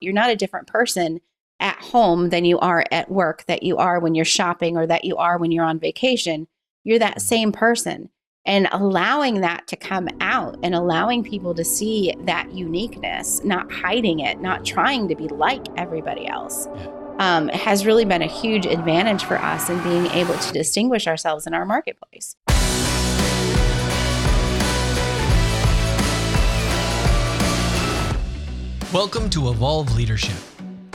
You're not a different person at home than you are at work, that you are when you're shopping, or that you are when you're on vacation. You're that same person. And allowing that to come out and allowing people to see that uniqueness, not hiding it, not trying to be like everybody else, um, has really been a huge advantage for us in being able to distinguish ourselves in our marketplace. Welcome to Evolve Leadership,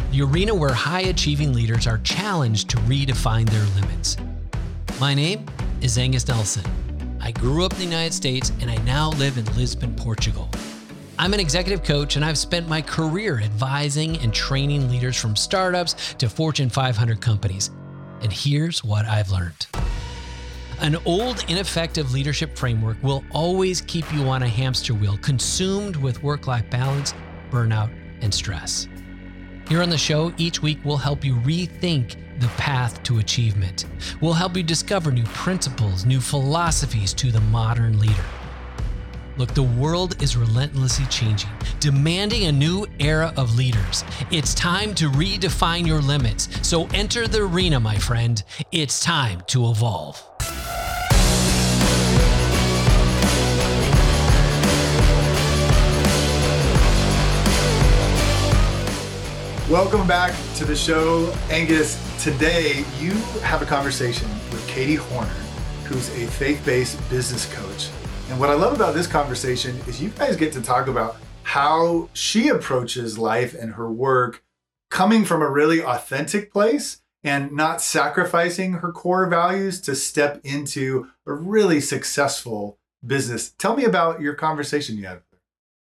the arena where high achieving leaders are challenged to redefine their limits. My name is Angus Nelson. I grew up in the United States and I now live in Lisbon, Portugal. I'm an executive coach and I've spent my career advising and training leaders from startups to Fortune 500 companies. And here's what I've learned. An old, ineffective leadership framework will always keep you on a hamster wheel, consumed with work life balance burnout, and stress. Here on the show, each week we'll help you rethink the path to achievement. We'll help you discover new principles, new philosophies to the modern leader. Look, the world is relentlessly changing, demanding a new era of leaders. It's time to redefine your limits. So enter the arena, my friend. It's time to evolve. Welcome back to the show, Angus. Today, you have a conversation with Katie Hornor, who's a faith based business coach. And what I love about this conversation is you guys get to talk about how she approaches life and her work coming from a really authentic place and not sacrificing her core values to step into a really successful business. Tell me about your conversation you had.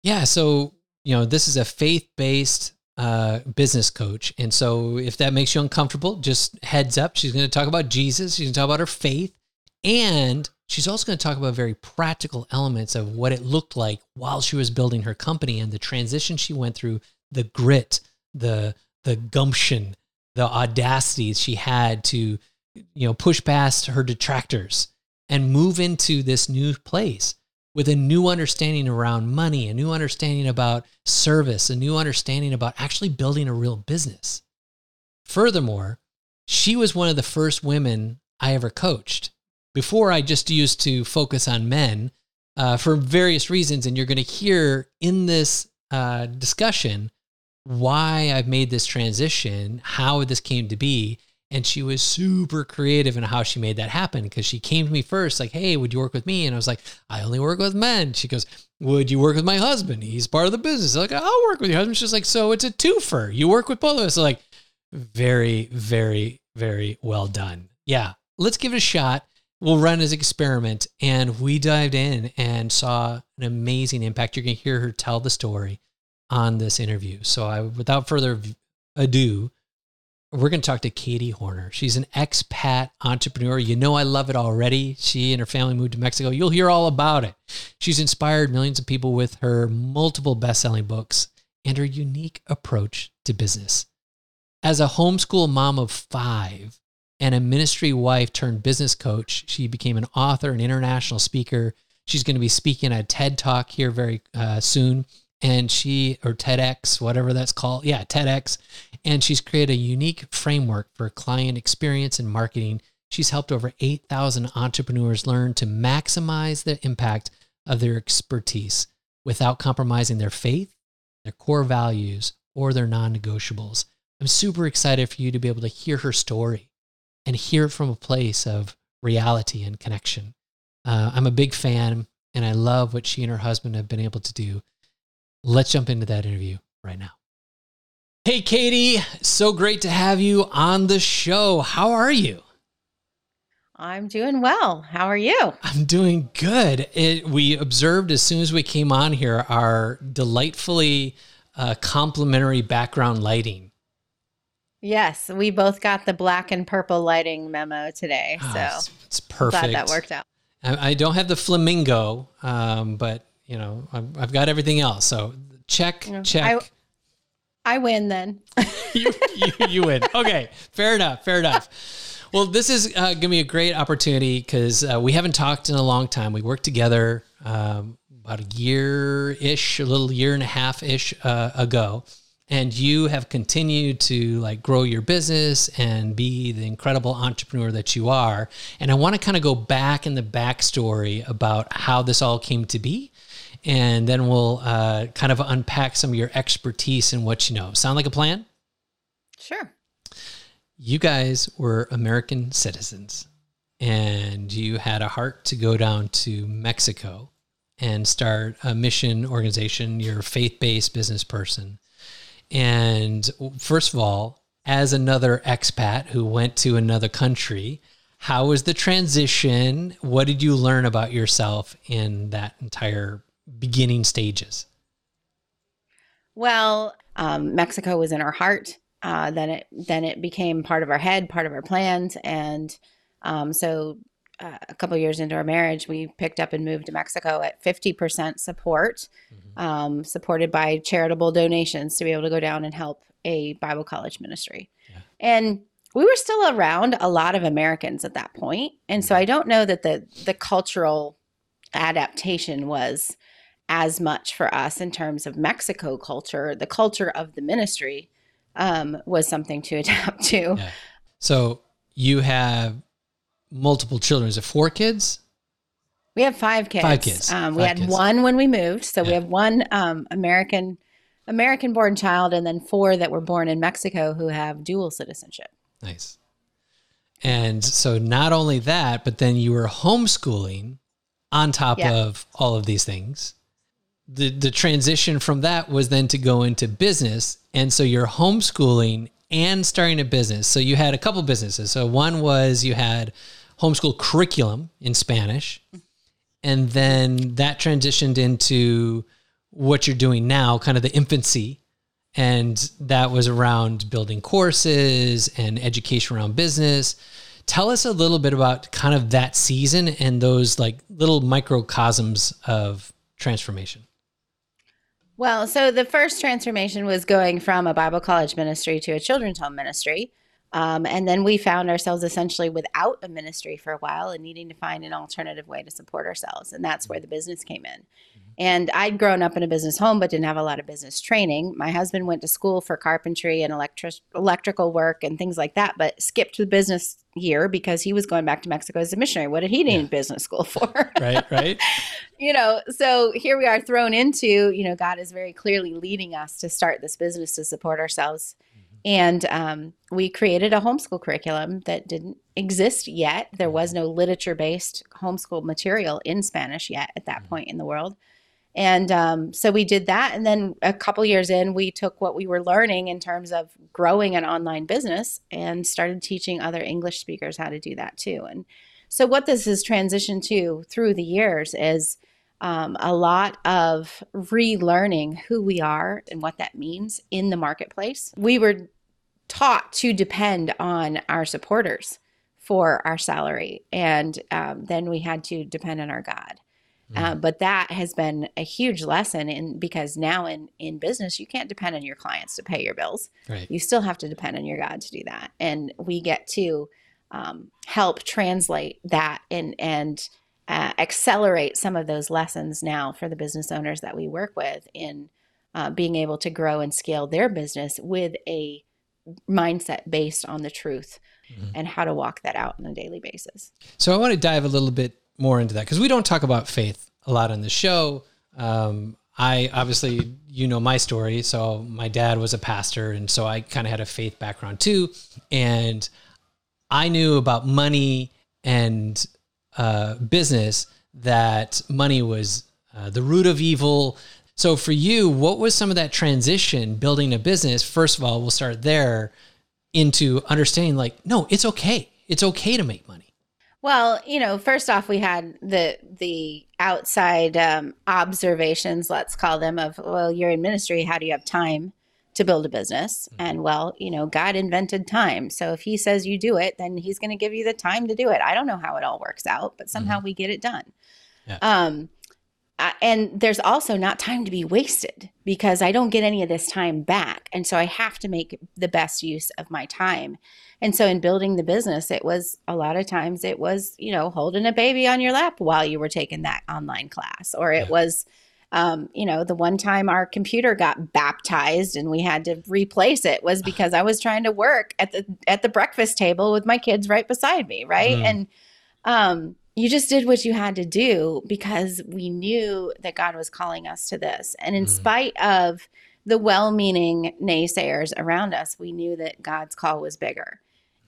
Yeah. So, you know, this is a faith based uh, business coach. And so if that makes you uncomfortable, just heads up. She's going to talk about Jesus. She's going to talk about her faith. And she's also going to talk about very practical elements of what it looked like while she was building her company and the transition she went through, the grit, the the gumption, the audacity she had to, you know, push past her detractors and move into this new place with a new understanding around money, a new understanding about service, a new understanding about actually building a real business. Furthermore, she was one of the first women I ever coached. Before, I just used to focus on men uh, for various reasons. And you're going to hear in this uh, discussion why I've made this transition, how this came to be, and she was super creative in how she made that happen because she came to me first, like, Hey, would you work with me? And I was like, I only work with men. She goes, Would you work with my husband? He's part of the business. I'm like, I'll work with your husband. She's like, So it's a twofer. You work with both of us. So like, very, very, very well done. Yeah. Let's give it a shot. We'll run as experiment. And we dived in and saw an amazing impact. You're going to hear her tell the story on this interview. So I, without further ado, we're going to talk to Katie Hornor. She's an expat entrepreneur. You know, I love it already. She and her family moved to Mexico. You'll hear all about it. She's inspired millions of people with her multiple best selling books and her unique approach to business. As a homeschool mom of five and a ministry wife turned business coach, she became an author and international speaker. She's going to be speaking at TED Talk here very uh, soon and she or TEDx, whatever that's called. Yeah, TEDx. And she's created a unique framework for client experience and marketing. She's helped over 8,000 entrepreneurs learn to maximize the impact of their expertise without compromising their faith, their core values, or their non negotiables. I'm super excited for you to be able to hear her story and hear it from a place of reality and connection. Uh, I'm a big fan and I love what she and her husband have been able to do Let's jump into that interview right now. Hey, Katie, so great to have you on the show. How are you? I'm doing well. How are you? I'm doing good. It, we observed as soon as we came on here our delightfully uh, complementary background lighting. Yes, we both got the black and purple lighting memo today. Ah, so it's, it's perfect. Glad that worked out. I, I don't have the flamingo, um, but you know, I've, I've got everything else. So check, check. I, I win then. you, you, you win. Okay, fair enough. Fair enough. Well, this is uh, going to be a great opportunity because uh, we haven't talked in a long time. We worked together um, about a year ish, a little year and a half ish uh, ago. and you have continued to like grow your business and be the incredible entrepreneur that you are. And I want to kind of go back in the backstory about how this all came to be. And then we'll uh, kind of unpack some of your expertise and what you know. Sound like a plan? Sure. You guys were American citizens and you had a heart to go down to Mexico and start a mission organization. You're a faith based business person and first of all, as another expat who went to another country, how was the transition? What did you learn about yourself in that entire beginning stages? Well, um, Mexico was in our heart. Uh, then it then it became part of our head, part of our plans, and um, so uh, a couple years into our marriage, we picked up and moved to Mexico at 50% support, mm-hmm. um, supported by charitable donations to be able to go down and help a Bible college ministry. Yeah. And we were still around a lot of Americans at that point, and so mm-hmm. I don't know that the the cultural adaptation was as much for us in terms of Mexico culture. The culture of the ministry um, was something to adapt to. Yeah. So you have multiple children. Is it four kids? We have five kids. Five kids. Um, we five had kids. one when we moved, so yeah. we have one um, American American born child, and then four that were born in Mexico who have dual citizenship. Nice. And so not only that, but then you were homeschooling on top yeah. of all of these things. The the transition from that was then to go into business, and so you're homeschooling and starting a business. So you had a couple businesses. So one was you had homeschool curriculum in Spanish. And then that transitioned into what you're doing now, kind of the infancy. And that was around building courses and education around business. Tell us a little bit about kind of that season and those like little microcosms of transformation. Well, so the first transformation was going from a Bible college ministry to a children's home ministry. Um, and then we found ourselves essentially without a ministry for a while and needing to find an alternative way to support ourselves. And that's where the business came in. Mm-hmm. And I'd grown up in a business home, but didn't have a lot of business training. My husband went to school for carpentry and electric electrical work and things like that, but skipped the business year because he was going back to Mexico as a missionary. What did he need yeah. business school for? right, right. you know, so here we are thrown into, you know, God is very clearly leading us to start this business to support ourselves and um, we created a homeschool curriculum that didn't exist yet. There was no literature based homeschool material in Spanish yet at that mm-hmm. point in the world. And um, so we did that. And then a couple years in, we took what we were learning in terms of growing an online business and started teaching other English speakers how to do that too. And so, what this has transitioned to through the years is um, a lot of relearning who we are and what that means in the marketplace. We were taught to depend on our supporters for our salary, and um, then we had to depend on our God. Mm. Uh, but that has been a huge lesson in because now in in business you can't depend on your clients to pay your bills. Right. You still have to depend on your God to do that, and we get to um, help translate that and and uh, accelerate some of those lessons now for the business owners that we work with in uh, being able to grow and scale their business with a mindset based on the truth mm-hmm. and how to walk that out on a daily basis. So I want to dive a little bit more into that because we don't talk about faith a lot on the show. Um, I obviously, you know my story. So my dad was a pastor, and so I kind of had a faith background too. And I knew about money and uh, business that money was uh, the root of evil. So for you, what was some of that transition building a business? First of all, we'll start there into understanding like, no, it's okay. It's okay to make money. Well, you know, first off, we had the the outside um, observations, let's call them, of well, you're in ministry. How do you have time to build a business? Mm-hmm. And well, you know, God invented time, so if He says you do it, then He's going to give you the time to do it. I don't know how it all works out, but somehow mm-hmm. we get it done. Yeah. Um, and there's also not time to be wasted because I don't get any of this time back. And so I have to make the best use of my time. And so in building the business, it was a lot of times it was, you know, holding a baby on your lap while you were taking that online class, or it yeah. was um, you know, the one time our computer got baptized and we had to replace it was because I was trying to work at the at the breakfast table with my kids right beside me, right? Mm. And um, you just did what you had to do because we knew that God was calling us to this. And in mm. spite of the well-meaning naysayers around us, we knew that God's call was bigger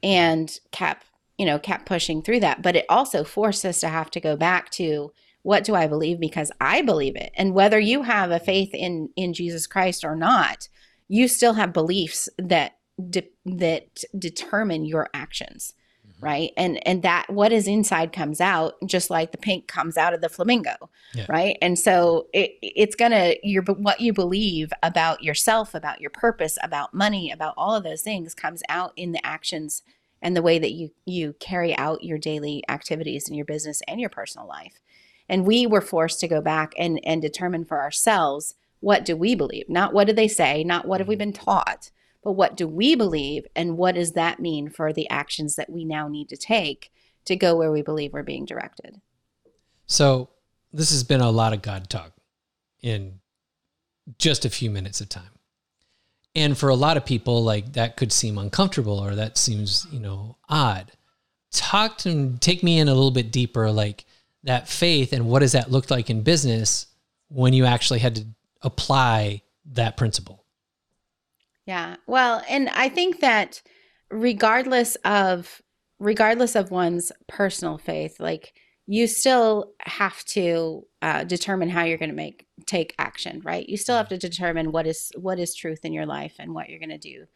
and kept, you know, kept pushing through that. But it also forced us to have to go back to what do I believe because I believe it. And whether you have a faith in in Jesus Christ or not, you still have beliefs that de- that determine your actions mm-hmm. Right and and that what is inside comes out just like the pink comes out of the flamingo yeah. right and so it, it's gonna your what you believe about yourself about your purpose about money about all of those things comes out in the actions and the way that you you carry out your daily activities in your business and your personal life and we were forced to go back and, and determine for ourselves what do we believe? Not what do they say, not what have we mm-hmm. been taught, but what do we believe and what does that mean for the actions that we now need to take to go where we believe we're being directed? So, this has been a lot of God talk in just a few minutes of time. And for a lot of people, like that could seem uncomfortable or that seems, you know, odd. Talk to take me in a little bit deeper. Like, that faith and what does that look like in business when you actually had to apply that principle? Yeah. Well, and I think that regardless of regardless of one's personal faith, like you still have to uh, determine how you're going to make take action, right? You still have to determine what is what is truth in your life and what you're going to do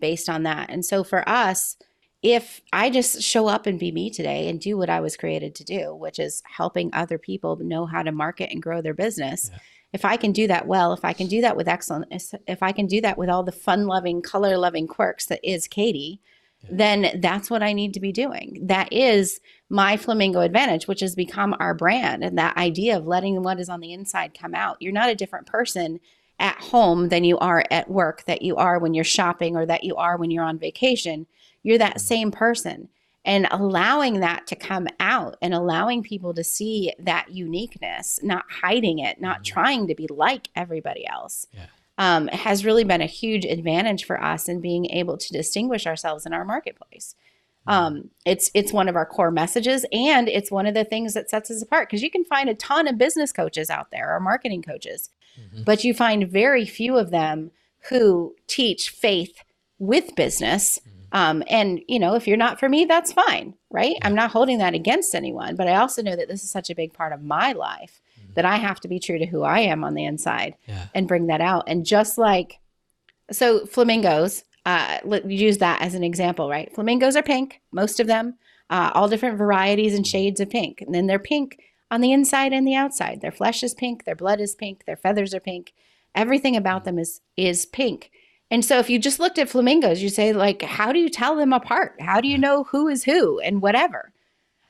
based on that. And so for us, if I just show up and be me today and do what I was created to do, which is helping other people know how to market and grow their business, yeah. If I can do that well, if I can do that with excellence, if I can do that with all the fun loving, color loving quirks that is Katie, yeah. then that's what I need to be doing. That is my flamingo advantage, which has become our brand and that idea of letting what is on the inside come out. You're not a different person at home than you are at work, that you are when you're shopping, or that you are when you're on vacation you're that mm-hmm. same person. And allowing that to come out and allowing people to see that uniqueness, not hiding it, not mm-hmm. trying to be like everybody else, yeah. um, has really been a huge advantage for us in being able to distinguish ourselves in our marketplace. Mm-hmm. Um, it's it's one of our core messages, and it's one of the things that sets us apart because you can find a ton of business coaches out there or marketing coaches, mm-hmm. but you find very few of them who teach faith with business mm-hmm. Um, and, you know, if you're not for me, that's fine, right? I'm not holding that against anyone. But I also know that this is such a big part of my life mm-hmm. that I have to be true to who I am on the inside yeah. and bring that out. And just like, so flamingos, uh, use that as an example, right? Flamingos are pink, most of them, uh, all different varieties and shades of pink. And then they're pink on the inside and the outside. Their flesh is pink, their blood is pink, their feathers are pink. Everything about them is is pink. And so if you just looked at flamingos, you say like how do you tell them apart? How do you know who is who and whatever?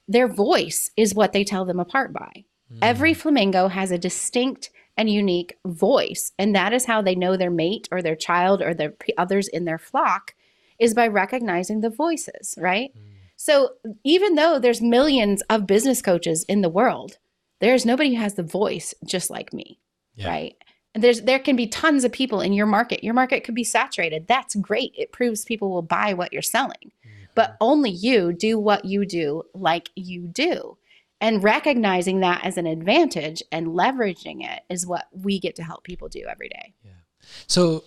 Their voice is what they tell them apart by. Mm. Every flamingo has a distinct and unique voice, and that is how they know their mate or their child or their others in their flock is by recognizing the voices, right? Mm. So even though there's millions of business coaches in the world, there's nobody who has the voice just like me, yeah. right? And there's there can be tons of people in your market. Your market could be saturated. That's great. It proves people will buy what you're selling. Mm-hmm. But only you do what you do like you do. And recognizing that as an advantage and leveraging it is what we get to help people do every day. Yeah. So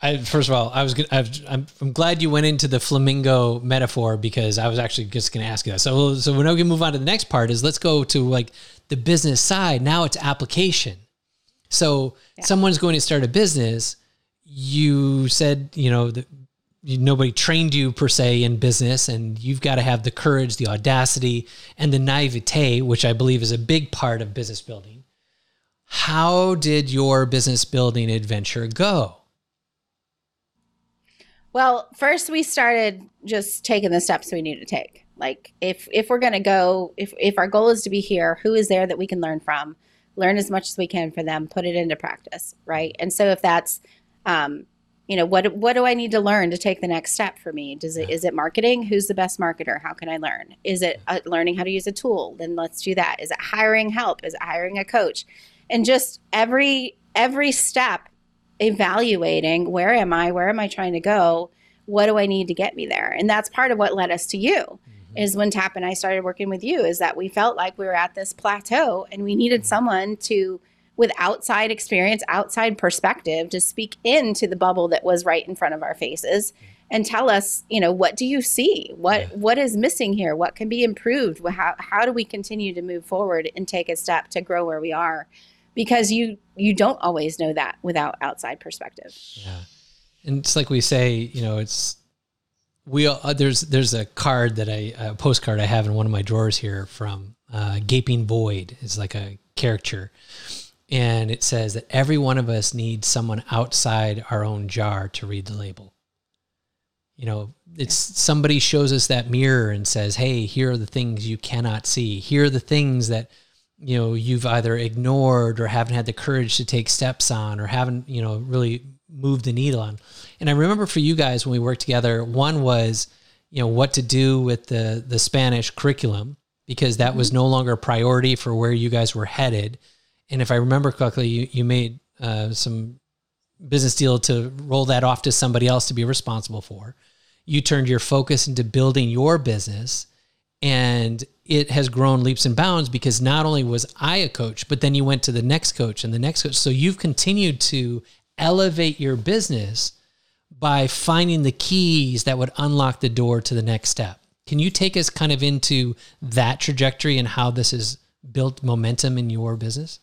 I, first of all, I was gonna, i am I'm glad you went into the flamingo metaphor because I was actually just going to ask you that. So, so when we can move on to the next part is let's go to like the business side. Now it's application. So yeah. someone's going to start a business. You said, you know, that nobody trained you per se in business, and you've got to have the courage, the audacity, and the naivete, which I believe is a big part of business building. How did your business building adventure go? Well, first we started just taking the steps we need to take. Like if if we're going to go if if our goal is to be here, who is there that we can learn from? Learn as much as we can for them, put it into practice, right? And so if that's, um, you know, what what do I need to learn to take the next step for me? Does it is it marketing? Who's the best marketer? How can I learn? Is it uh, learning how to use a tool? Then let's do that. Is it hiring help? Is it hiring a coach? and just every every step evaluating where am I? Where am I trying to go? What do I need to get me there? And that's part of what led us to you. Mm-hmm. Is when Tap and I started working with you, is that we felt like we were at this plateau and we needed mm-hmm. someone to with outside experience, outside perspective to speak into the bubble that was right in front of our faces and tell us, you know, what do you see? What yeah. what is missing here? What can be improved? How how do we continue to move forward and take a step to grow where we are? Because you you don't always know that without outside perspective. Yeah. And it's like we say, you know, it's we uh, there's there's a card that I a postcard I have in one of my drawers here from uh, Gaping Void is like a caricature and it says that every one of us needs someone outside our own jar to read the label. You know, it's somebody shows us that mirror and says, "Hey, here are the things you cannot see. Here are the things that you know you've either ignored or haven't had the courage to take steps on or haven't, you know, really moved the needle on." And I remember for you guys when we worked together, one was, you know, what to do with the the Spanish curriculum because that mm-hmm. was no longer a priority for where you guys were headed and if I remember correctly, you, you made uh, some business deal to roll that off to somebody else to be responsible for. You turned your focus into building your business, and it has grown leaps and bounds because not only was I a coach, but then you went to the next coach and the next coach. So you've continued to elevate your business by finding the keys that would unlock the door to the next step. Can you take us kind of into that trajectory and how this has built momentum in your business?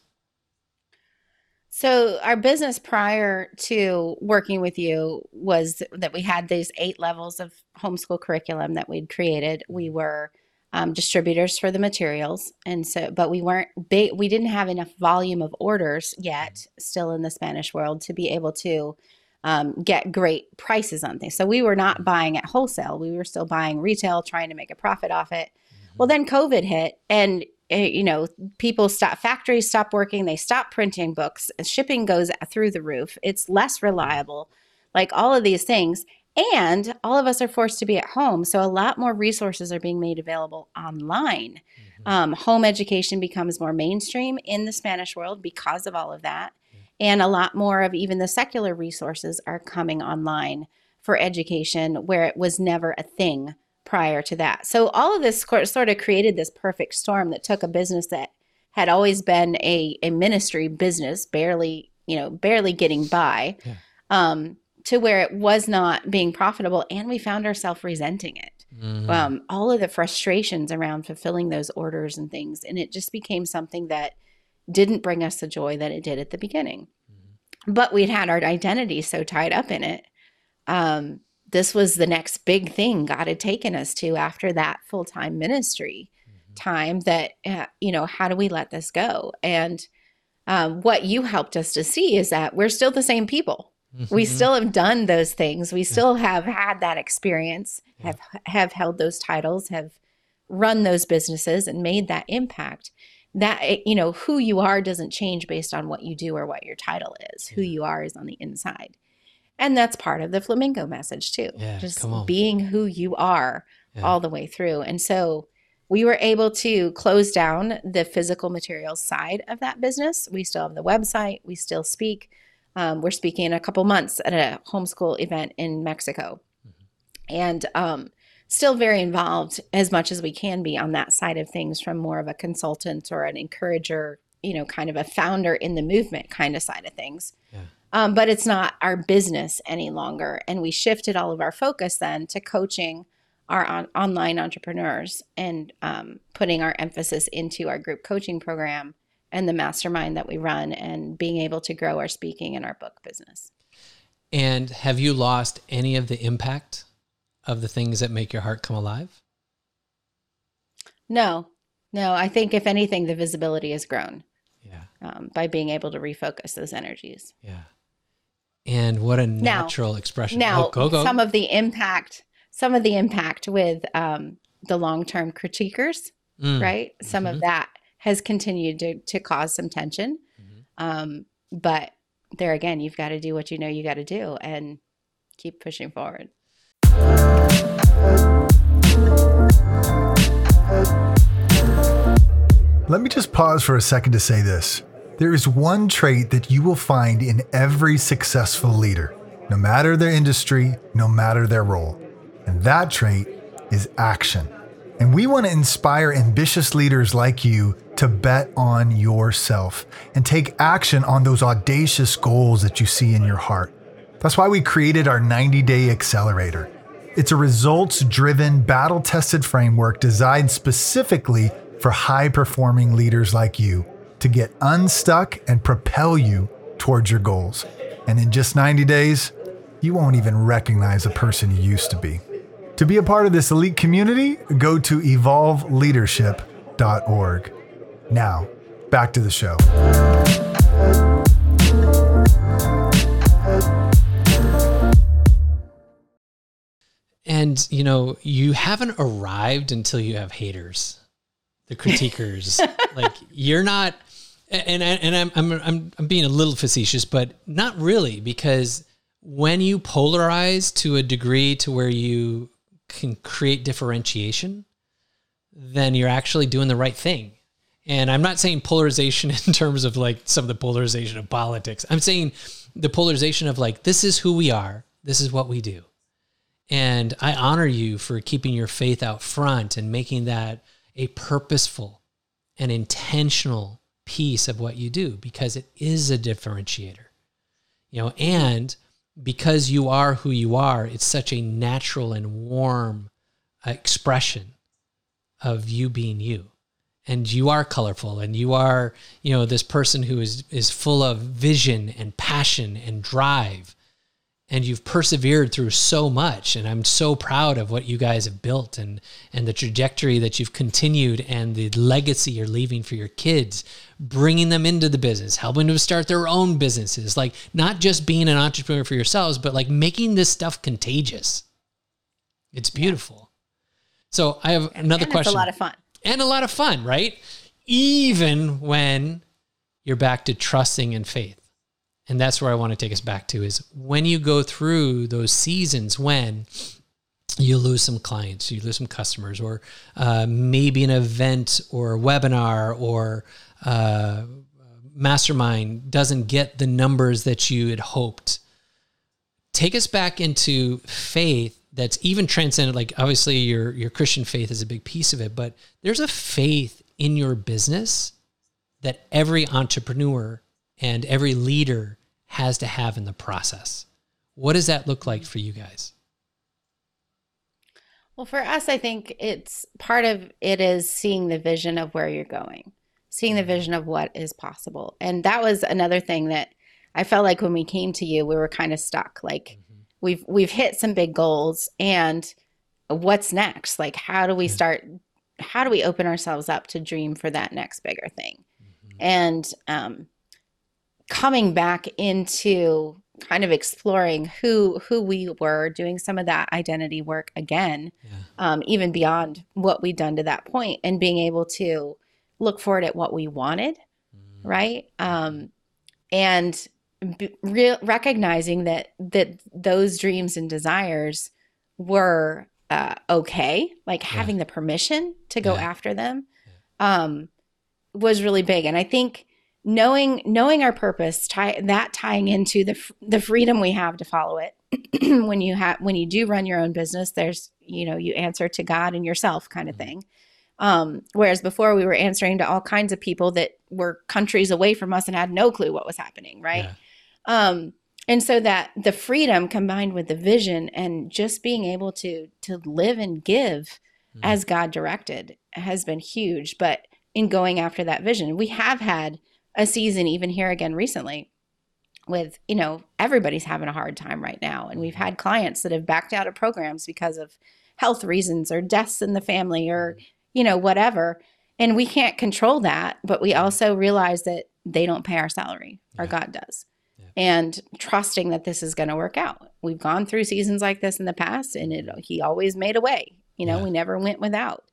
So our business prior to working with you was that we had these eight levels of homeschool curriculum that we'd created. We were um, distributors for the materials, and so but we weren't big. We didn't have enough volume of orders yet, still in the Spanish world, to be able to um, get great prices on things. So we were not buying at wholesale. We were still buying retail, trying to make a profit off it. Well, then COVID hit, and Eh, you know, people stop, factories stop working, they stop printing books, shipping goes through the roof, it's less reliable, like all of these things. And all of us are forced to be at home. So a lot more resources are being made available online. Mm-hmm. Um, home education becomes more mainstream in the Spanish world because of all of that. And a lot more of even the secular resources are coming online for education where it was never a thing prior to that. So all of this sort of created this perfect storm that took a business that had always been a, a ministry business, barely, you know, barely getting by, yeah. um, to where it was not being profitable. And we found ourselves resenting it. Mm-hmm. Um, all of the frustrations around fulfilling those orders and things. And it just became something that didn't bring us the joy that it did at the beginning. Mm-hmm. But we'd had our identity so tied up in it um, this was the next big thing God had taken us to after that full time ministry mm-hmm. time. That, uh, you know, how do we let this go? And um, what you helped us to see is that we're still the same people. Mm-hmm. We still have done those things. We still have had that experience, yeah. have have held those titles, have run those businesses, and made that impact. That eh, you know, who you are doesn't change based on what you do or what your title is. Yeah. Who you are is on the inside. And that's part of the flamingo message too. Yeah, just being who you are all the way through. And so we were able to close down the physical materials side of that business. We still have the website, we still speak. Um, we're speaking in a couple months at a homeschool event in Mexico. Mm-hmm. And um, still very involved as much as we can be on that side of things from more of a consultant or an encourager, you know, kind of a founder in the movement kind of side of things. Yeah. Um, but it's not our business any longer. And we shifted all of our focus then to coaching our on- online entrepreneurs and um, putting our emphasis into our group coaching program and the mastermind that we run and being able to grow our speaking and our book business. And have you lost any of the impact of the things that make your heart come alive? No, no. I think if anything, the visibility has grown. Yeah. Um, by being able to refocus those energies. Yeah. And what a natural now, expression. Now, oh, go, go. some of the impact, some of the impact with um, the long-term critiquers, mm. right? Some mm-hmm. of that has continued to, to cause some tension. Mm-hmm. Um, but there again, you've got to do what you know you got to do and keep pushing forward. Let me just pause for a second to say this. There is one trait that you will find in every successful leader, no matter their industry, no matter their role. And that trait is action. And we want to inspire ambitious leaders like you to bet on yourself and take action on those audacious goals that you see in your heart. That's why we created our 90 Day Accelerator. It's a results driven, battle tested framework designed specifically for high performing leaders like you to get unstuck and propel you towards your goals. And in just 90 days, you won't even recognize the person you used to be. To be a part of this elite community, go to evolveleadership.org. Now, back to the show. And you know, you haven't arrived until you have haters, the critiquers. like you're not, and and I'm I'm I'm I'm being a little facetious, but not really, because when you polarize to a degree to where you can create differentiation, then you're actually doing the right thing. And I'm not saying polarization in terms of like some of the polarization of politics. I'm saying the polarization of like, this is who we are, this is what we do. And I honor you for keeping your faith out front and making that a purposeful and intentional piece of what you do because it is a differentiator. You know, and because you are who you are, it's such a natural and warm uh, expression of you being you. And you are colorful and you are, you know, this person who is is full of vision and passion and drive. And you've persevered through so much and I'm so proud of what you guys have built and and the trajectory that you've continued and the legacy you're leaving for your kids, bringing them into the business, helping them start their own businesses, like not just being an entrepreneur for yourselves, but like making this stuff contagious. It's beautiful. So I have another and question. It's a lot of fun. And a lot of fun, right? Even when you're back to trusting and faith. And that's where I want to take us back to is when you go through those seasons when you lose some clients, you lose some customers, or uh, maybe an event or webinar or uh, mastermind doesn't get the numbers that you had hoped. Take us back into faith that's even transcended Like obviously your your Christian faith is a big piece of it, but there's a faith in your business that every entrepreneur and every leader has to have in the process. What does that look like for you guys? Well, for us, I think it's part of it is seeing the vision of where you're going, seeing the vision of what is possible. And that was another thing that I felt like when we came to you, we were kind of stuck. Like mm-hmm. We've we've hit some big goals and what's next? Like how do we start how do we open ourselves up to dream for that next bigger thing? Mm-hmm. And um coming back into kind of exploring who who we were doing some of that identity work again yeah. um, even beyond what we'd done to that point and being able to look forward at what we wanted mm. right um, and re- recognizing that that those dreams and desires were uh, okay like yeah. having the permission to go yeah. after them um, was really big and i think knowing knowing our purpose tie, that tying into the the freedom we have to follow it when you have when you do run your own business there's you know you answer to god and yourself kind of mm-hmm. thing um, whereas before we were answering to all kinds of people that were countries away from us and had no clue what was happening right. Um, and so that the freedom combined with the vision and just being able to to live and give mm-hmm. as god directed has been huge but in going after that vision we have had a season even here again recently with you know everybody's having a hard time right now and we've mm-hmm. had clients that have backed out of programs because of health reasons or deaths in the family or mm-hmm. you know whatever and we can't control that but we also realize that they don't pay our salary yeah. or god does. And trusting that this is going to work out we've gone through seasons like this in the past and it, he always made a way you know yeah. we never went without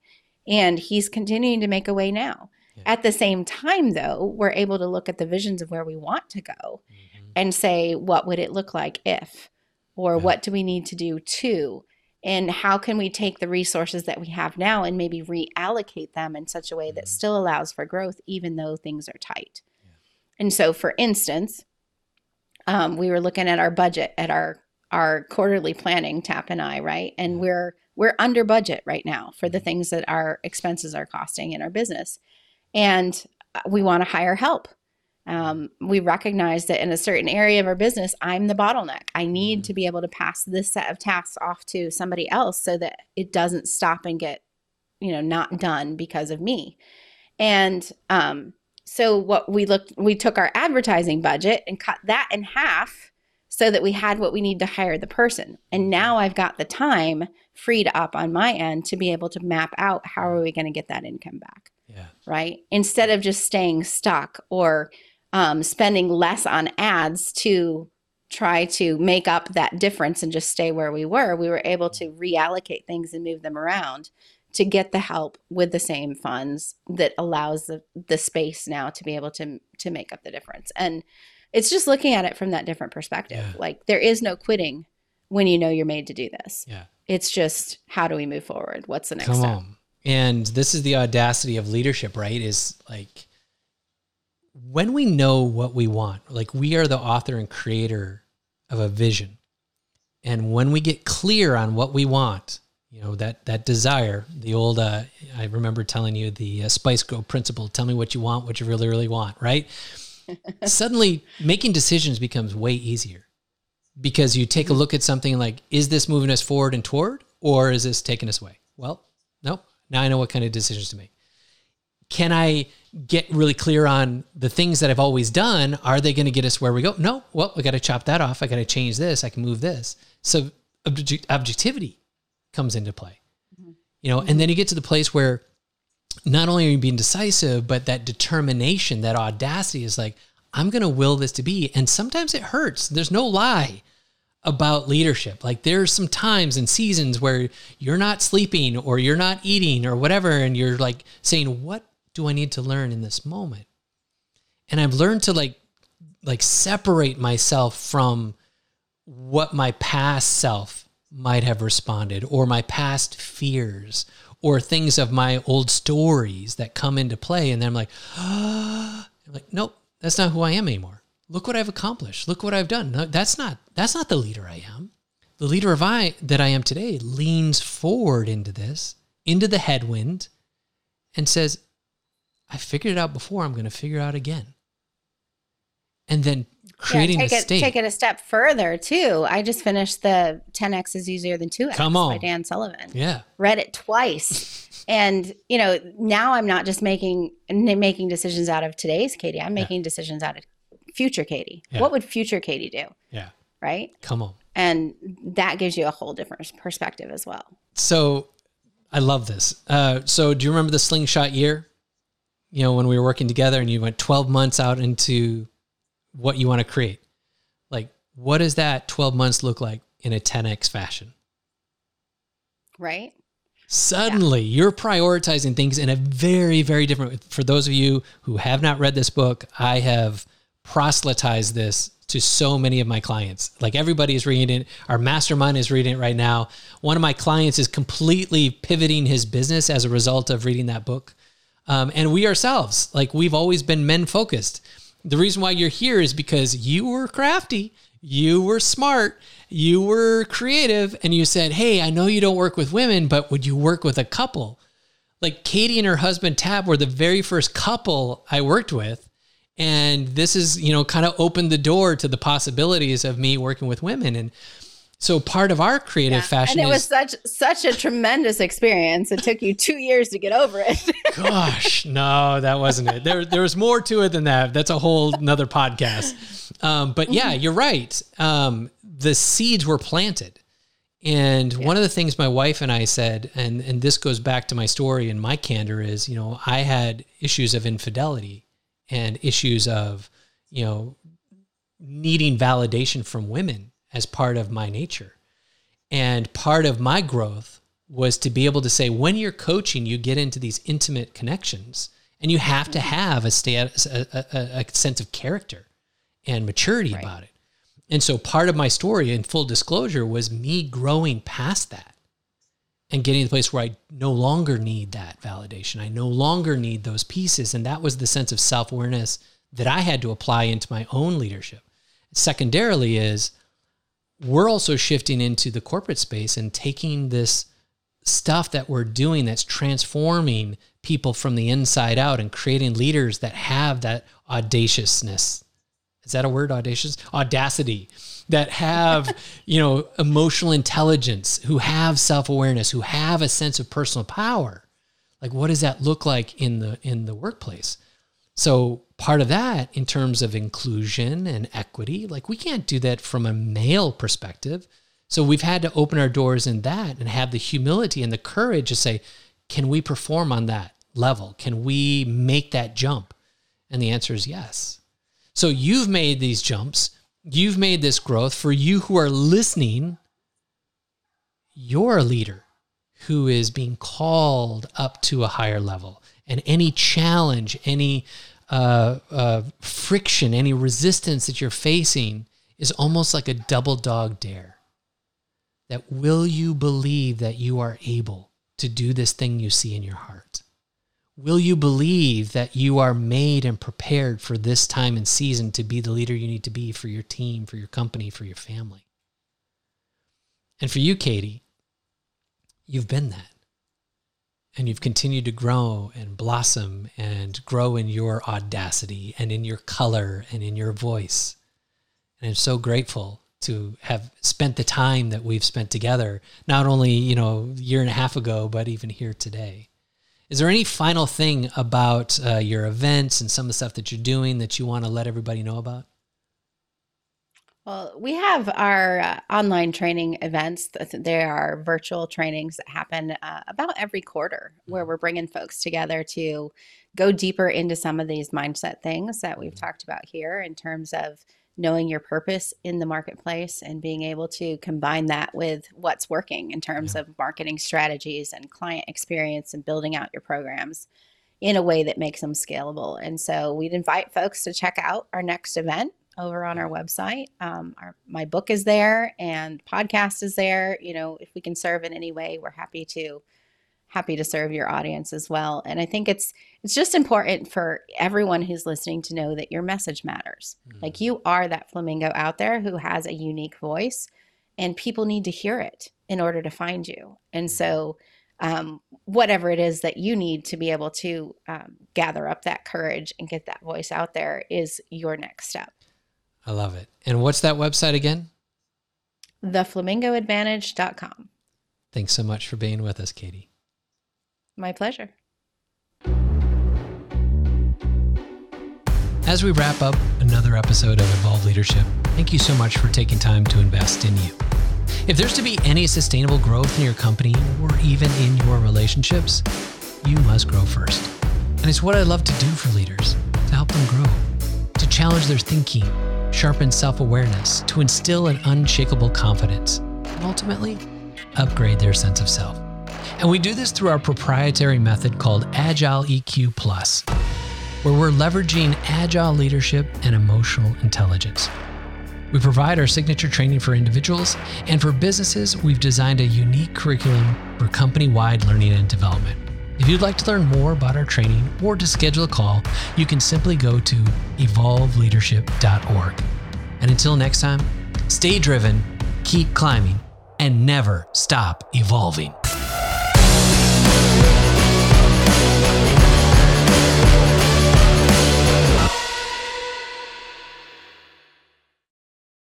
and he's continuing to make a way now yeah. At the same time, though, we're able to look at the visions of where we want to go mm-hmm. and say, what would it look like if? Or yeah. what do we need to do to? And how can we take the resources that we have now and maybe reallocate them in such a way that mm-hmm. still allows for growth, even though things are tight? And so, for instance, um, we were looking at our budget at our our quarterly planning, Tap and I, right? And we're we're under budget right now for the things that our expenses are costing in our business, and uh, we want to hire help. Um, we recognize that in a certain area of our business, I'm the bottleneck. I need to be able to pass this set of tasks off to somebody else so that it doesn't stop and get, you know, not done because of me. And um, so what we looked, we took our advertising budget and cut that in half so that we had what we need to hire the person. And now I've got the time freed up on my end to be able to map out how are we going to get that income back. Yeah. Right. Instead of just staying stuck or um, spending less on ads to try to make up that difference and just stay where we were, we were able to reallocate things and move them around to get the help with the same funds that allows the, the space now to be able to to make up the difference. And it's just looking at it from that different perspective. Yeah. Like there is no quitting when you know you're made to do this. Yeah. It's just how do we move forward? What's the next Come step? on. And this is the audacity of leadership, right? Is like when we know what we want, like we are the author and creator of a vision. And when we get clear on what we want, you know, that that desire, the old uh, I remember telling you the uh, Spice Girl principle, tell me what you want, what you really really want, right? Suddenly making decisions becomes way easier because you take a look at something like is this moving us forward and toward or is this taking us away? Well, nope. Now I know what kind of decisions to make. Can I get really clear on the things that I've always done? Are they going to get us where we go? No. Well, we got to chop that off. I got to change this. I can move this. So object- objectivity comes into play. Mm-hmm. You know, and mm-hmm. then you get to the place where not only are you being decisive, but that determination, that audacity is like, I'm going to will this to be. And sometimes it hurts. There's no lie about leadership. Like there's some times and seasons where you're not sleeping or you're not eating or whatever. And you're like saying, what do I need to learn in this moment? And I've learned to like, like separate myself from what my past self might have responded or my past fears or things of my old stories that come into play. And then I'm like, I'm like, nope, that's not who I am anymore. Look what I've accomplished. Look what I've done. No, that's not that's not the leader I am. The leader of I that I am today leans forward into this, into the headwind, and says, I figured it out before, I'm gonna figure it out again. And then creating yeah, the take it, state. Take it a step further too. I just finished the 10x is easier than 2x Come by on. Dan Sullivan. yeah. Read it twice. and you know, now I'm not just making making decisions out of today's Katie. I'm making decisions out of future Katie. Yeah. What would future Katie do? Yeah. Right? Come on. And that gives you a whole different perspective as well. So I love this. Uh, so do you remember the slingshot year? You know, when we were working together and you went 12 months out into what you want to create. Like, what does that 12 months look like in a 10x fashion? Right? Suddenly, you're prioritizing things in a very, very different. For those of you who have not read this book, I have proselytized this to so many of my clients. Like everybody is reading it. Our mastermind is reading it right now. One of my clients is completely pivoting his business as a result of reading that book. Um, and we ourselves, like we've always been men focused. The reason why you're here is because you were crafty, you were smart, you were creative, and you said, Hey, I know you don't work with women, but would you work with a couple? Like Katie and her husband Tab were the very first couple I worked with. And this is, you know, kind of opened the door to the possibilities of me working with women. And so part of our creative fashion and it was is such such a tremendous experience. It took you two years to get over it. Gosh, no, that wasn't it. There, there was more to it than that. That's a whole another podcast. Um, but yeah, you're right. Um, the seeds were planted. And one of the things my wife and I said, and, and this goes back to my story and my candor is, you know, I had issues of infidelity and issues of, you know, needing validation from women as part of my nature. And part of my growth was to be able to say, when you're coaching, you get into these intimate connections and you have to mm-hmm. have a, status, a, a, a sense of character and maturity Right. about it. And so part of my story in full disclosure was me growing past that and getting to the place where I no longer need that validation. I no longer need those pieces. And that was the sense of self awareness that I had to apply into my own leadership. Secondarily, is we're also shifting into the corporate space and taking this stuff that we're doing that's transforming people from the inside out and creating leaders that have that audaciousness. Is that a word? Audacious? Audacity. That have, you know, emotional intelligence, who have self-awareness, who have a sense of personal power. Like what does that look like in the in the workplace? So part of that in terms of inclusion and equity, like we can't do that from a male perspective. So we've had to open our doors in that and have the humility and the courage to say, can we perform on that level? Can we make that jump? And the answer is yes. So you've made these jumps, you've made this growth. For you who are listening, you're a leader who is being called up to a higher level. And any challenge, any uh, uh, friction, any resistance that you're facing is almost like a double dog dare that will you believe that you are able to do this thing you see in your heart? Will you believe that you are made and prepared for this time and season to be the leader you need to be for your team, for your company, for your family? And for you, Katie, you've been that. And you've continued to grow and blossom and grow in your audacity and in your color and in your voice. And I'm so grateful to have spent the time that we've spent together, not only, you know, a year and a half ago, but even here today. Is there any final thing about uh, your events and some of the stuff that you're doing that you want to let everybody know about? Well, we have our uh, online training events. There are virtual trainings that happen uh, about every quarter where mm-hmm. we're bringing folks together to go deeper into some of these mindset things that we've mm-hmm. talked about here in terms of knowing your purpose in the marketplace and being able to combine that with what's working in terms yeah. of marketing strategies and client experience and building out your programs in a way that makes them scalable. And so we'd invite folks to check out our next event over on our website. Um, our, my book is there and podcast is there. You know, if we can serve in any way, we're happy to happy to serve your audience as well. And I think it's it's just important for everyone who's listening to know that your message matters. Mm-hmm. Like you are that flamingo out there who has a unique voice and people need to hear it in order to find you. And so um, whatever it is that you need to be able to um, gather up that courage and get that voice out there is your next step. I love it. And what's that website again? Theflamingoadvantage.com. Thanks so much for being with us, Katie. My pleasure. As we wrap up another episode of Evolve Leadership, thank you so much for taking time to invest in you. If there's to be any sustainable growth in your company or even in your relationships, you must grow first. And it's what I love to do for leaders to help them grow, to challenge their thinking, sharpen self awareness, to instill an unshakable confidence, and ultimately, upgrade their sense of self. And we do this through our proprietary method called Agile EQ Plus, where we're leveraging agile leadership and emotional intelligence. We provide our signature training for individuals, and for businesses, we've designed a unique curriculum for company wide learning and development. If you'd like to learn more about our training or to schedule a call, you can simply go to evolveleadership.org. And until next time, stay driven, keep climbing, and never stop evolving.